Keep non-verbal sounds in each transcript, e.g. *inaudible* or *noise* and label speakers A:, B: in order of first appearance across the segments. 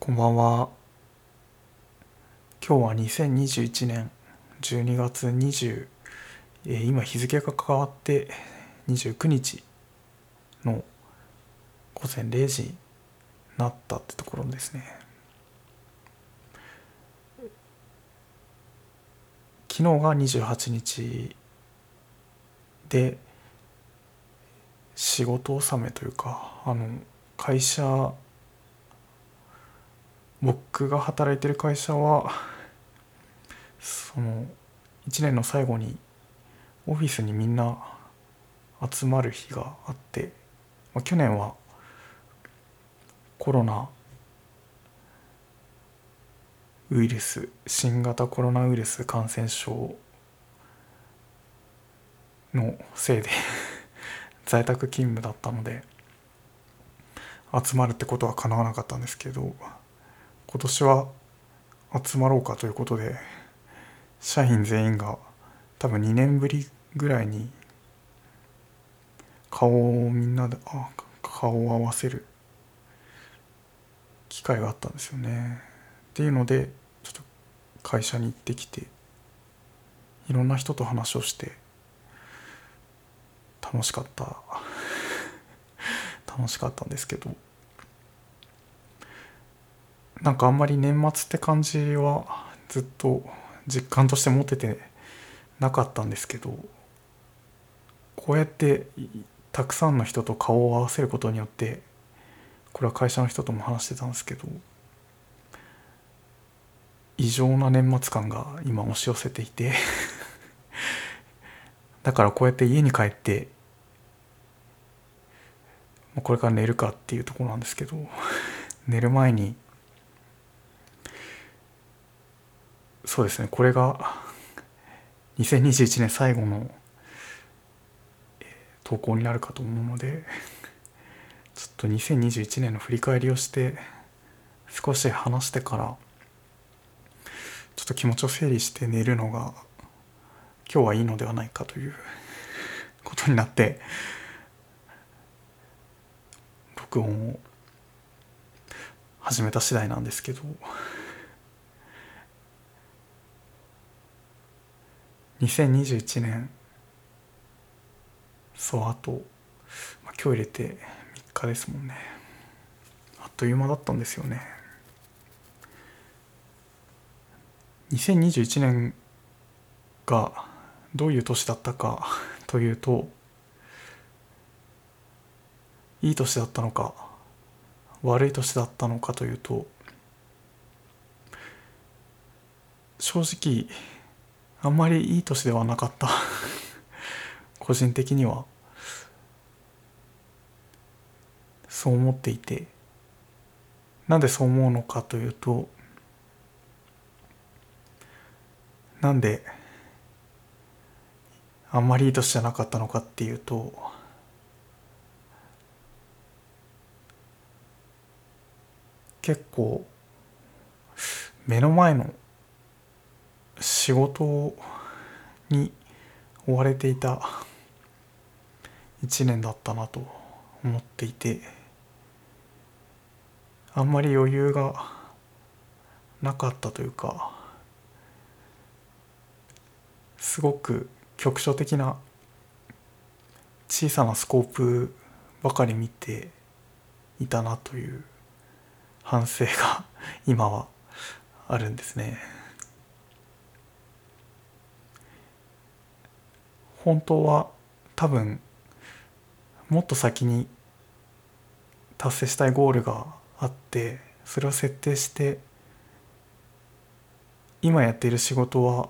A: こんばんは。今日は2021年12月20、えー今日付が変わって29日の午前0時になったってところですね。昨日が28日で仕事納めというかあの会社僕が働いてる会社はその1年の最後にオフィスにみんな集まる日があって、まあ、去年はコロナウイルス新型コロナウイルス感染症のせいで *laughs* 在宅勤務だったので集まるってことは叶わなかったんですけど今年は集まろうかということで社員全員が多分2年ぶりぐらいに顔をみんなであ顔を合わせる機会があったんですよね。っていうのでちょっと会社に行ってきていろんな人と話をして楽しかった楽しかったんですけどなんかあんまり年末って感じはずっと実感として持ててなかったんですけどこうやってたくさんの人と顔を合わせることによってこれは会社の人とも話してたんですけど異常な年末感が今押し寄せていて *laughs* だからこうやって家に帰ってこれから寝るかっていうところなんですけど寝る前にそうですね。これが2021年最後の投稿になるかと思うのでちょっと2021年の振り返りをして少し話してからちょっと気持ちを整理して寝るのが今日はいいのではないかということになって録音を始めた次第なんですけど。2021年そうあと、まあ、今日入れて3日ですもんね。あっという間だったんですよね。2021年がどういう年だったか *laughs* というといい年だったのか悪い年だったのかというと正直あんまりいい年ではなかった。*laughs* 個人的には。そう思っていて。なんでそう思うのかというとなんであんまりいい年じゃなかったのかっていうと結構目の前の仕事に追われていた一年だったなと思っていてあんまり余裕がなかったというかすごく局所的な小さなスコープばかり見ていたなという反省が *laughs* 今はあるんですね。本当は多分もっと先に達成したいゴールがあってそれを設定して今やっている仕事は、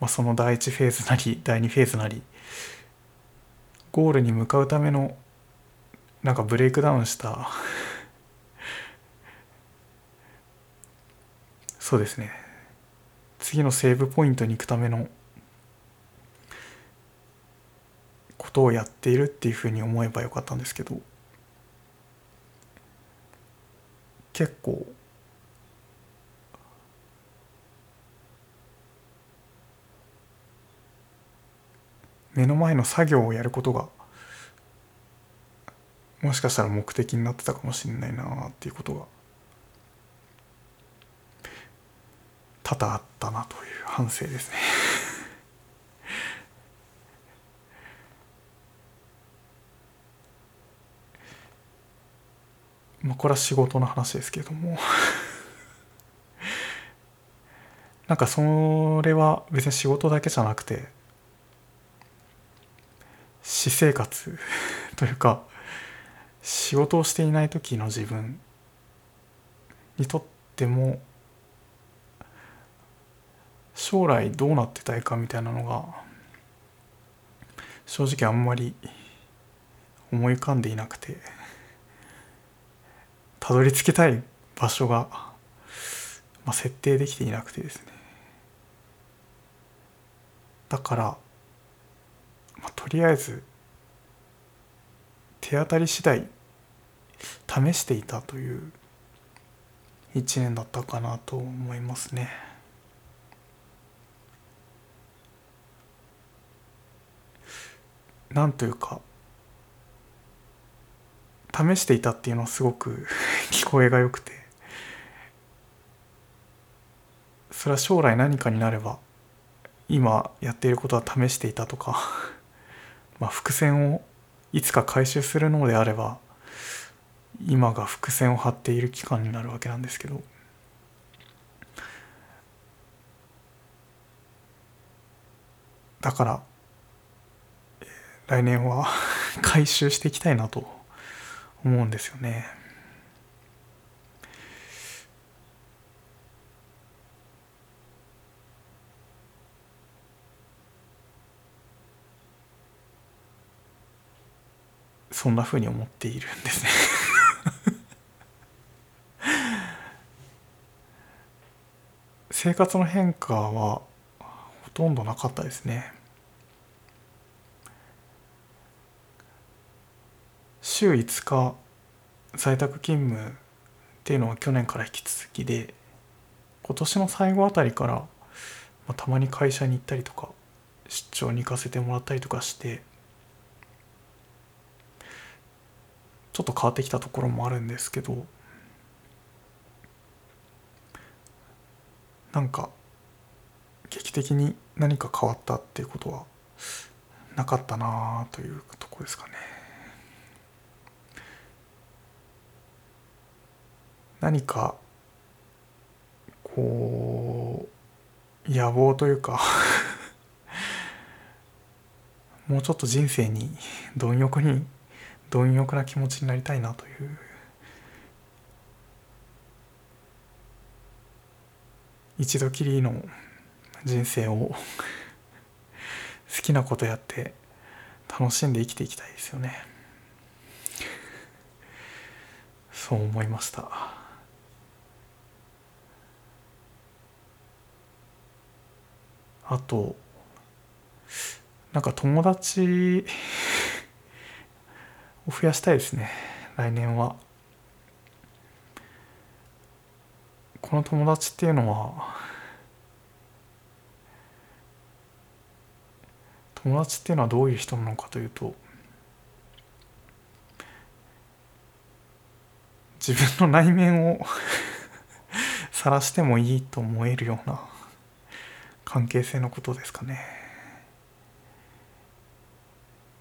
A: まあ、その第1フェーズなり第2フェーズなりゴールに向かうためのなんかブレイクダウンしたそうですね。次のセーブポイントに行くためのことをやっているっていうふうに思えばよかったんですけど結構目の前の作業をやることがもしかしたら目的になってたかもしれないなっていうことが多々あったなという反省ですね。まあこれは仕事の話ですけれども。*laughs* なんかそれは別に仕事だけじゃなくて私生活 *laughs* というか仕事をしていない時の自分にとっても将来どうなってたいかみたいなのが正直あんまり思い浮かんでいなくて。たどり着きたい場所が、まあ、設定できていなくてですねだから、まあ、とりあえず手当たり次第試していたという一年だったかなと思いますね。なんというか試していたっていうのはすごく *laughs* 聞こえが良くて。それは将来何かになれば今やっていることは試していたとか *laughs* まあ伏線をいつか回収するのであれば今が伏線を張っている期間になるわけなんですけど。だから来年は *laughs* 回収していきたいなと思うんですよね。そんなふうに思っているんですね *laughs* 生活の変化はほとんどなかったですね週5日在宅勤務っていうのは去年から引き続きで今年の最後あたりから、まあ、たまに会社に行ったりとか出張に行かせてもらったりとかしてちょっと変わってきたところもあるんですけどなんか劇的に何か変わったっていうことはなかったなあというとこですかね。何かこう野望というか *laughs* もうちょっと人生に貪欲に貪欲な気持ちになりたいなという。一度きりの人生を好きなことやって楽しんで生きていきたいですよね。そう思いました。あとなんか友達 *laughs* を増やしたいですね来年は。この友達っていうのは友達っていうのはどういう人なのかというと自分の内面を *laughs* 晒してもいいと思えるような関係性のことですかね。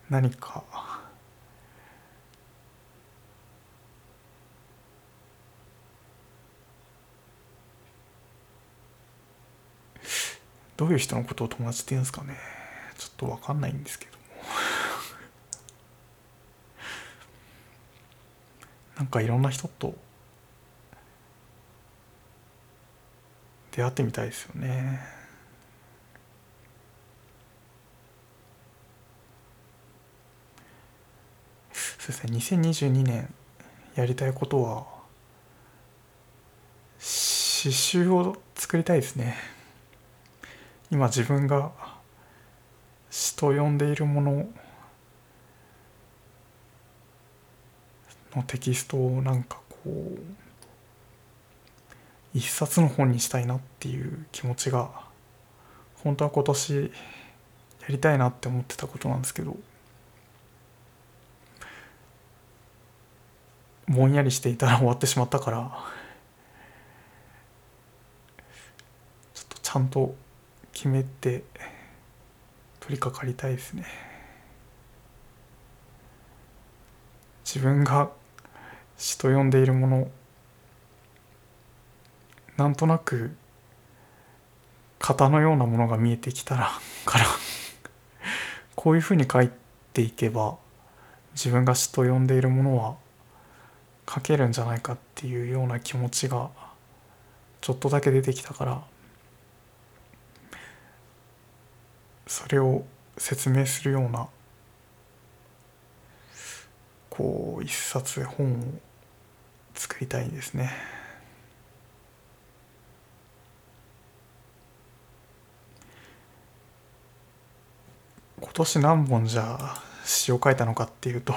A: 何か。どういう人のことを友達って言うんですかね。ちょっと分かんないんですけども。*laughs* なんかいろんな人と。出会ってみたいですよね。そうですね2022年やりたいことは刺繍を作りたいですね。今自分が詩と呼んでいるもののテキストをなんかこう一冊の本にしたいなっていう気持ちが本当は今年やりたいなって思ってたことなんですけどぼんやりしていたら終わってしまったからちょちゃんと決めて取り掛かりたいですね。自分が詩と呼んでいるものなんとなく型のようなものが見えてきたら *laughs* からこういうふうに書いていけば自分が詩と呼んでいるものは書けるんじゃないかっていうような気持ちがちょっとだけ出てきたからそれを説明するようなこう一冊本を作りたいんですね。今年何本じゃ詩を書いたのかっていうと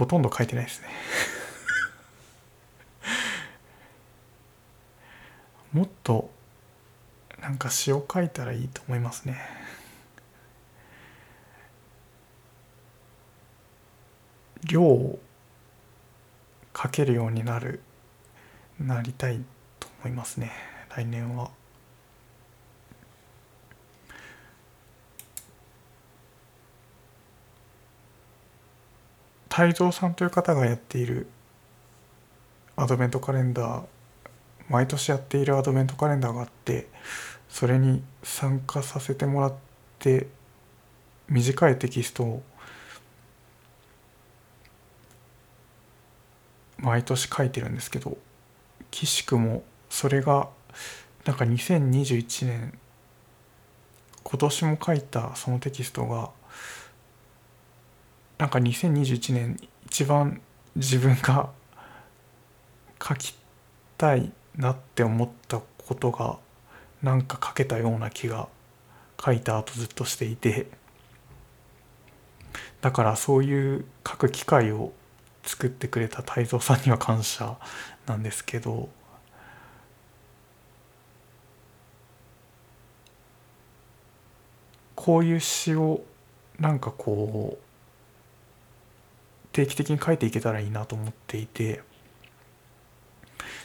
A: ほとんど書いてないですね。*laughs* もっとなんか詩を書いたらいいと思いますね。量を書けるようになるなりたいと思いますね。来年は。泰造さんという方がやっているアドベントカレンダー毎年やっているアドベントカレンダーがあってそれに参加させてもらって短いテキストを毎年書いてるんですけど岸くもそれがなんか2021年今年も書いたそのテキストがなんか2021年一番自分が書きたいなって思ったことがなんか書けたような気が書いた後ずっとしていて。だからそういう書く機会を作ってくれた泰造さんには感謝なんですけど。こういう詩をなんかこう定期的に書いていけたらいいなと思っていて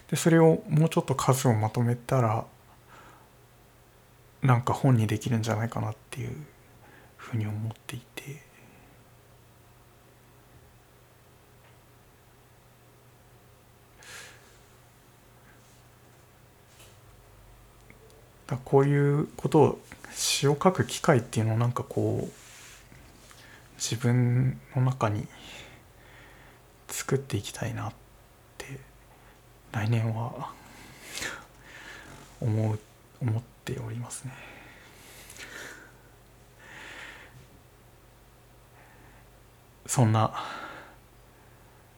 A: でそれをもうちょっと数をまとめたらなんか本にできるんじゃないかなっていうふうに思っていて。だこういうことを詩を書く機会っていうのをなんかこう自分の中に作っていきたいなって来年は *laughs* 思う思っておりますね。そんな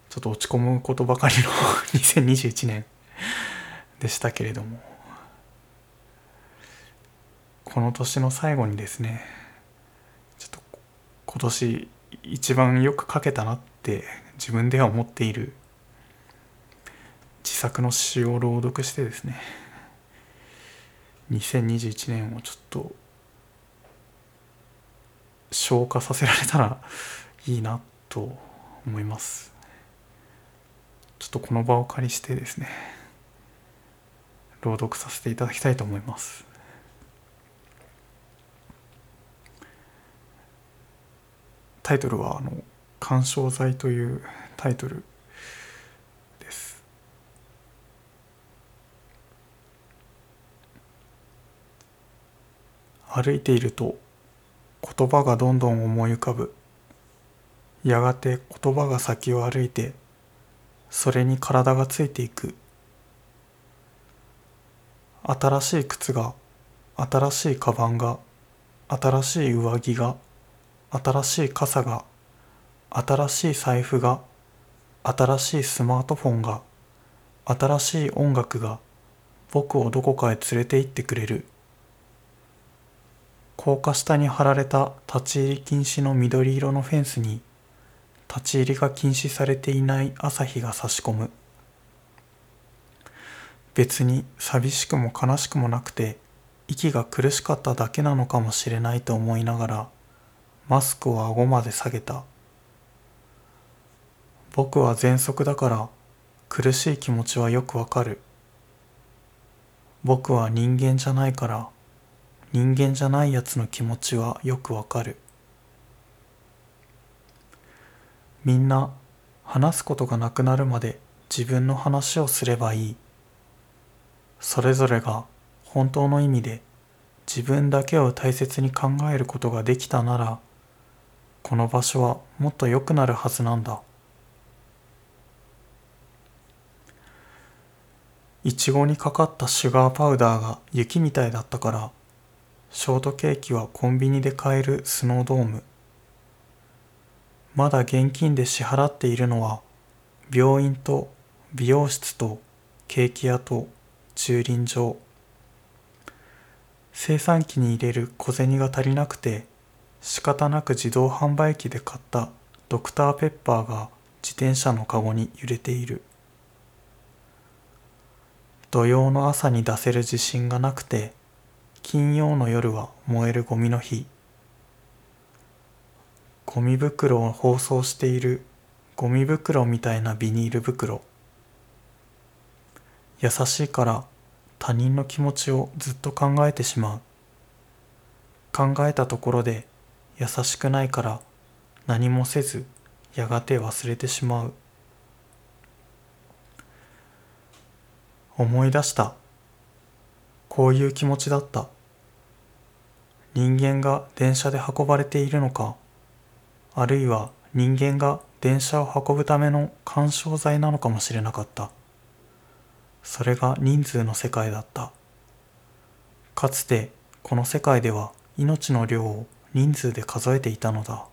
A: ちょっと落ち込むことばかりの *laughs* 2021年でしたけれどもこの年の最後にですねちょっと今年一番よく書けたなって自分では思っている。自作の詩を朗読してですね。2021年をちょっと消化させられたらいいなと思います。ちょっとこの場を借りしてですね。朗読させていただきたいと思います。タイトルはあの「干渉剤」というタイトルです。歩いていると言葉がどんどん思い浮かぶ。やがて言葉が先を歩いてそれに体がついていく。新しい靴が新しいカバンが新しい上着が新しい傘が新しい財布が新しいスマートフォンが新しい音楽が僕をどこかへ連れて行ってくれる。高架下に張られた立ち入り禁止の緑色のフェンスに立ち入りが禁止されていない朝日が差し込む。別に寂しくも悲しくもなくて息が苦しかっただけなのかもしれないと思いながらマスクを顎まで下げた。僕は喘息だから苦しい気持ちはよくわかる。僕は人間じゃないから人間じゃないやつの気持ちはよくわかる。みんな話すことがなくなるまで自分の話をすればいい。それぞれが本当の意味で自分だけを大切に考えることができたならこの場所はもっと良くなるはずなんだ。いちごにかかったシュガーパウダーが雪みたいだったからショートケーキはコンビニで買えるスノードーム。まだ現金で支払っているのは病院と美容室とケーキ屋と駐輪場。生産機に入れる小銭が足りなくて仕方なく自動販売機で買ったドクターペッパーが自転車のカゴに揺れている。土曜の朝に出せる自信がなくて金曜の夜は燃えるゴミの日。ゴミ袋を包装しているゴミ袋みたいなビニール袋。優しいから他人の気持ちをずっと考えてしまう。考えたところで優しくないから何もせずやがて忘れてしまう。思い出した。こういう気持ちだった。人間が電車で運ばれているのかあるいは人間が電車を運ぶための緩衝材なのかもしれなかった。それが人数の世界だった。かつてこの世界では命の量を人数で数えていたのだ。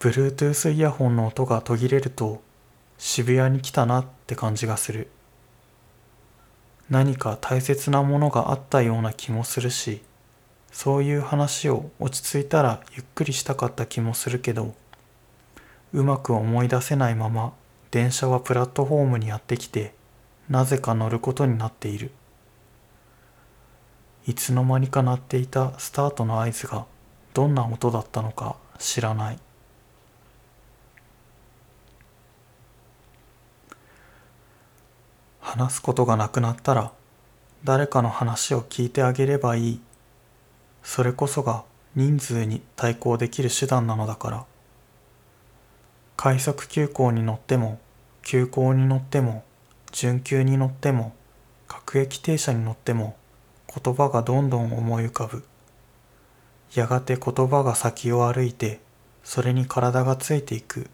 A: Bluetooth イヤホンの音が途切れると渋谷に来たなって感じがする。何か大切なものがあったような気もするしそういう話を落ち着いたらゆっくりしたかった気もするけどうまく思い出せないまま電車はプラットフォームにやってきてなぜか乗ることになっている。いつの間にか鳴っていたスタートの合図がどんな音だったのか知らない。話すことがなくなったら誰かの話を聞いてあげればいい。それこそが人数に対抗できる手段なのだから。快速急行に乗っても急行に乗っても準急に乗っても各駅停車に乗っても言葉がどんどん思い浮かぶ。やがて言葉が先を歩いてそれに体がついていく。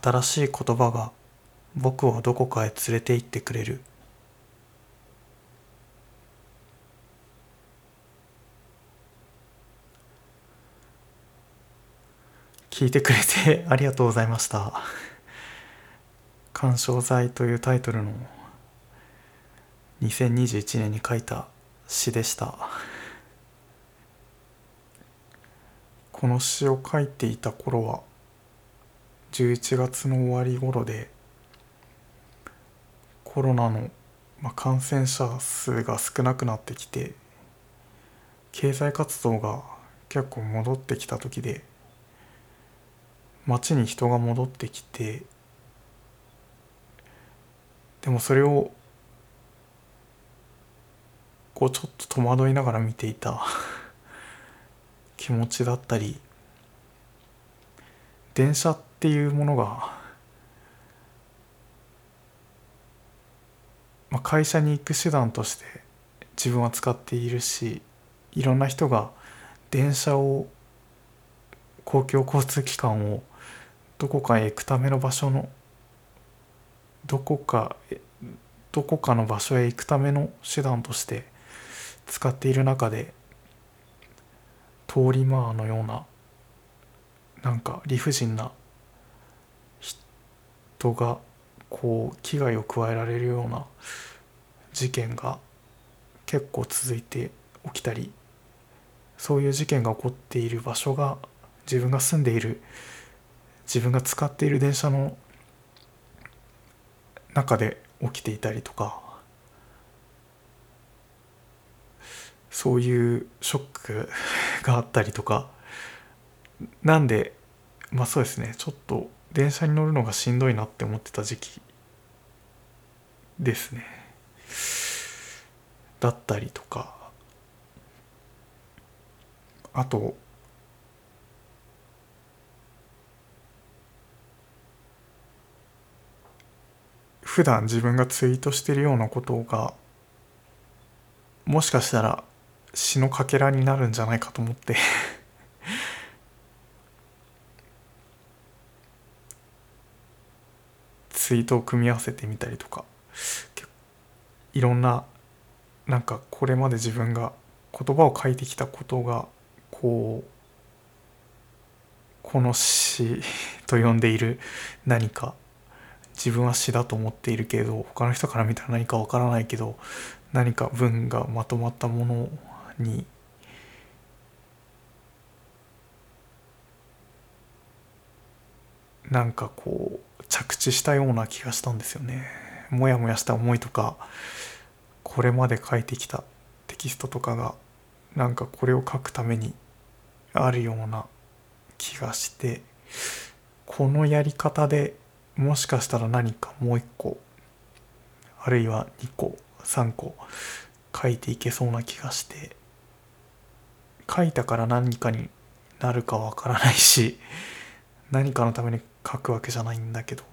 A: 新しい言葉が僕をどこかへ連れて行ってくれる。聞いてくれてありがとうございました「鑑賞剤」というタイトルの2021年に書いた詩でした。この詩を書いていた頃は11月の終わり頃でコロナの、まあ、感染者数が少なくなってきて経済活動が結構戻ってきた時で街に人が戻ってきてでもそれをこうちょっと戸惑いながら見ていた気持ちだったり電車っていうものがまあ、会社に行く手段として自分は使っているしいろんな人が電車を公共交通機関をどこかへ行くための場所のどこかどこかの場所へ行くための手段として使っている中で通り魔のようななんか理不尽な人がこう危害を加えられるような事件が結構続いて起きたりそういう事件が起こっている場所が自分が住んでいる自分が使っている電車の中で起きていたりとかそういうショックがあったりとか。なんでまあそうですねちょっと電車に乗るのがしんどいなって思ってた時期ですね。だったりとか。あと普段自分がツイートしてるようなことがもしかしたら詩のかけらになるんじゃないかと思って。ツイートを組み合わせてみたりとかいろんななんかこれまで自分が言葉を書いてきたことがこうこの詩と呼んでいる何か自分は詩だと思っているけど他の人から見たら何かわからないけど何か文がまとまったものになんかこう着地したような気がしたんですよね。もやもやした思いとかこれまで書いてきたテキストとかがなんかこれを書くためにあるような気がしてこのやり方でもしかしたら何かもう一個あるいは2個3個書いていけそうな気がして書いたから何かになるかわからないし何かのために書くわけじゃないんだけど。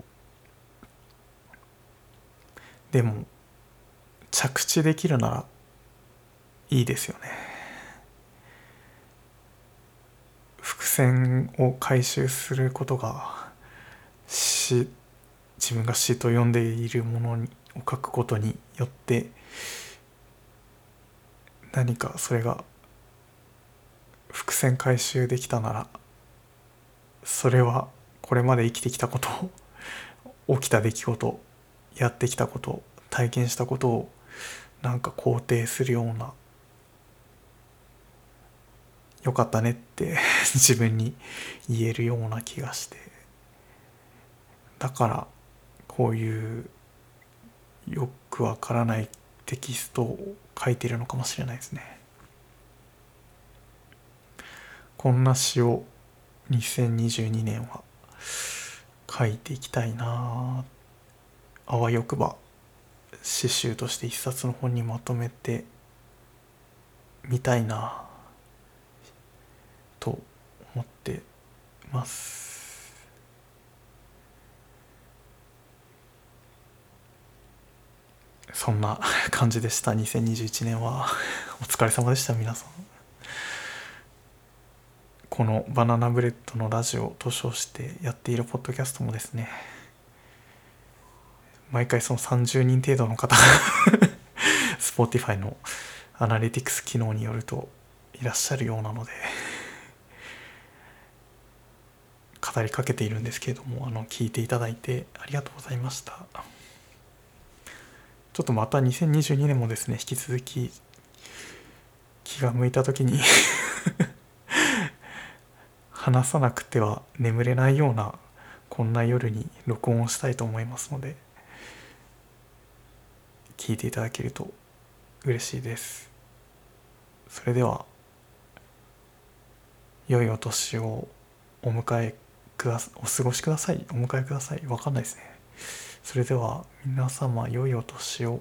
A: でも着地できるならいいですよね。伏線を回収することが詩自分が詩と呼んでいるものを書くことによって何かそれが伏線回収できたならそれはこれまで生きてきたこと *laughs* 起きた出来事やってきたこと体験したことをなんか肯定するようなよかったねって *laughs* 自分に言えるような気がして。だからこういうよくわからないテキストを書いてるのかもしれないですね。こんな詩を2022年は書いていきたいな。あわよくば詩集として一冊の本にまとめてみたいなと思ってます。そんな感じでした。2021年は。お疲れ様でした皆さん。このバナナブレッドのラジオと称してやっているポッドキャストもですね。毎回その30人程度の方 *laughs* が Spotify のアナリティクス機能によるといらっしゃるようなので語りかけているんですけれどもあの聞いていただいてありがとうございました。ちょっとまた2022年もですね引き続き気が向いた時に話さなくては眠れないようなこんな夜に録音をしたいと思いますので聞いていただけると嬉しいです。それでは良いお年をお迎えくだお過ごしください。お迎えください。わかんないですね。それでは皆様良いお年を。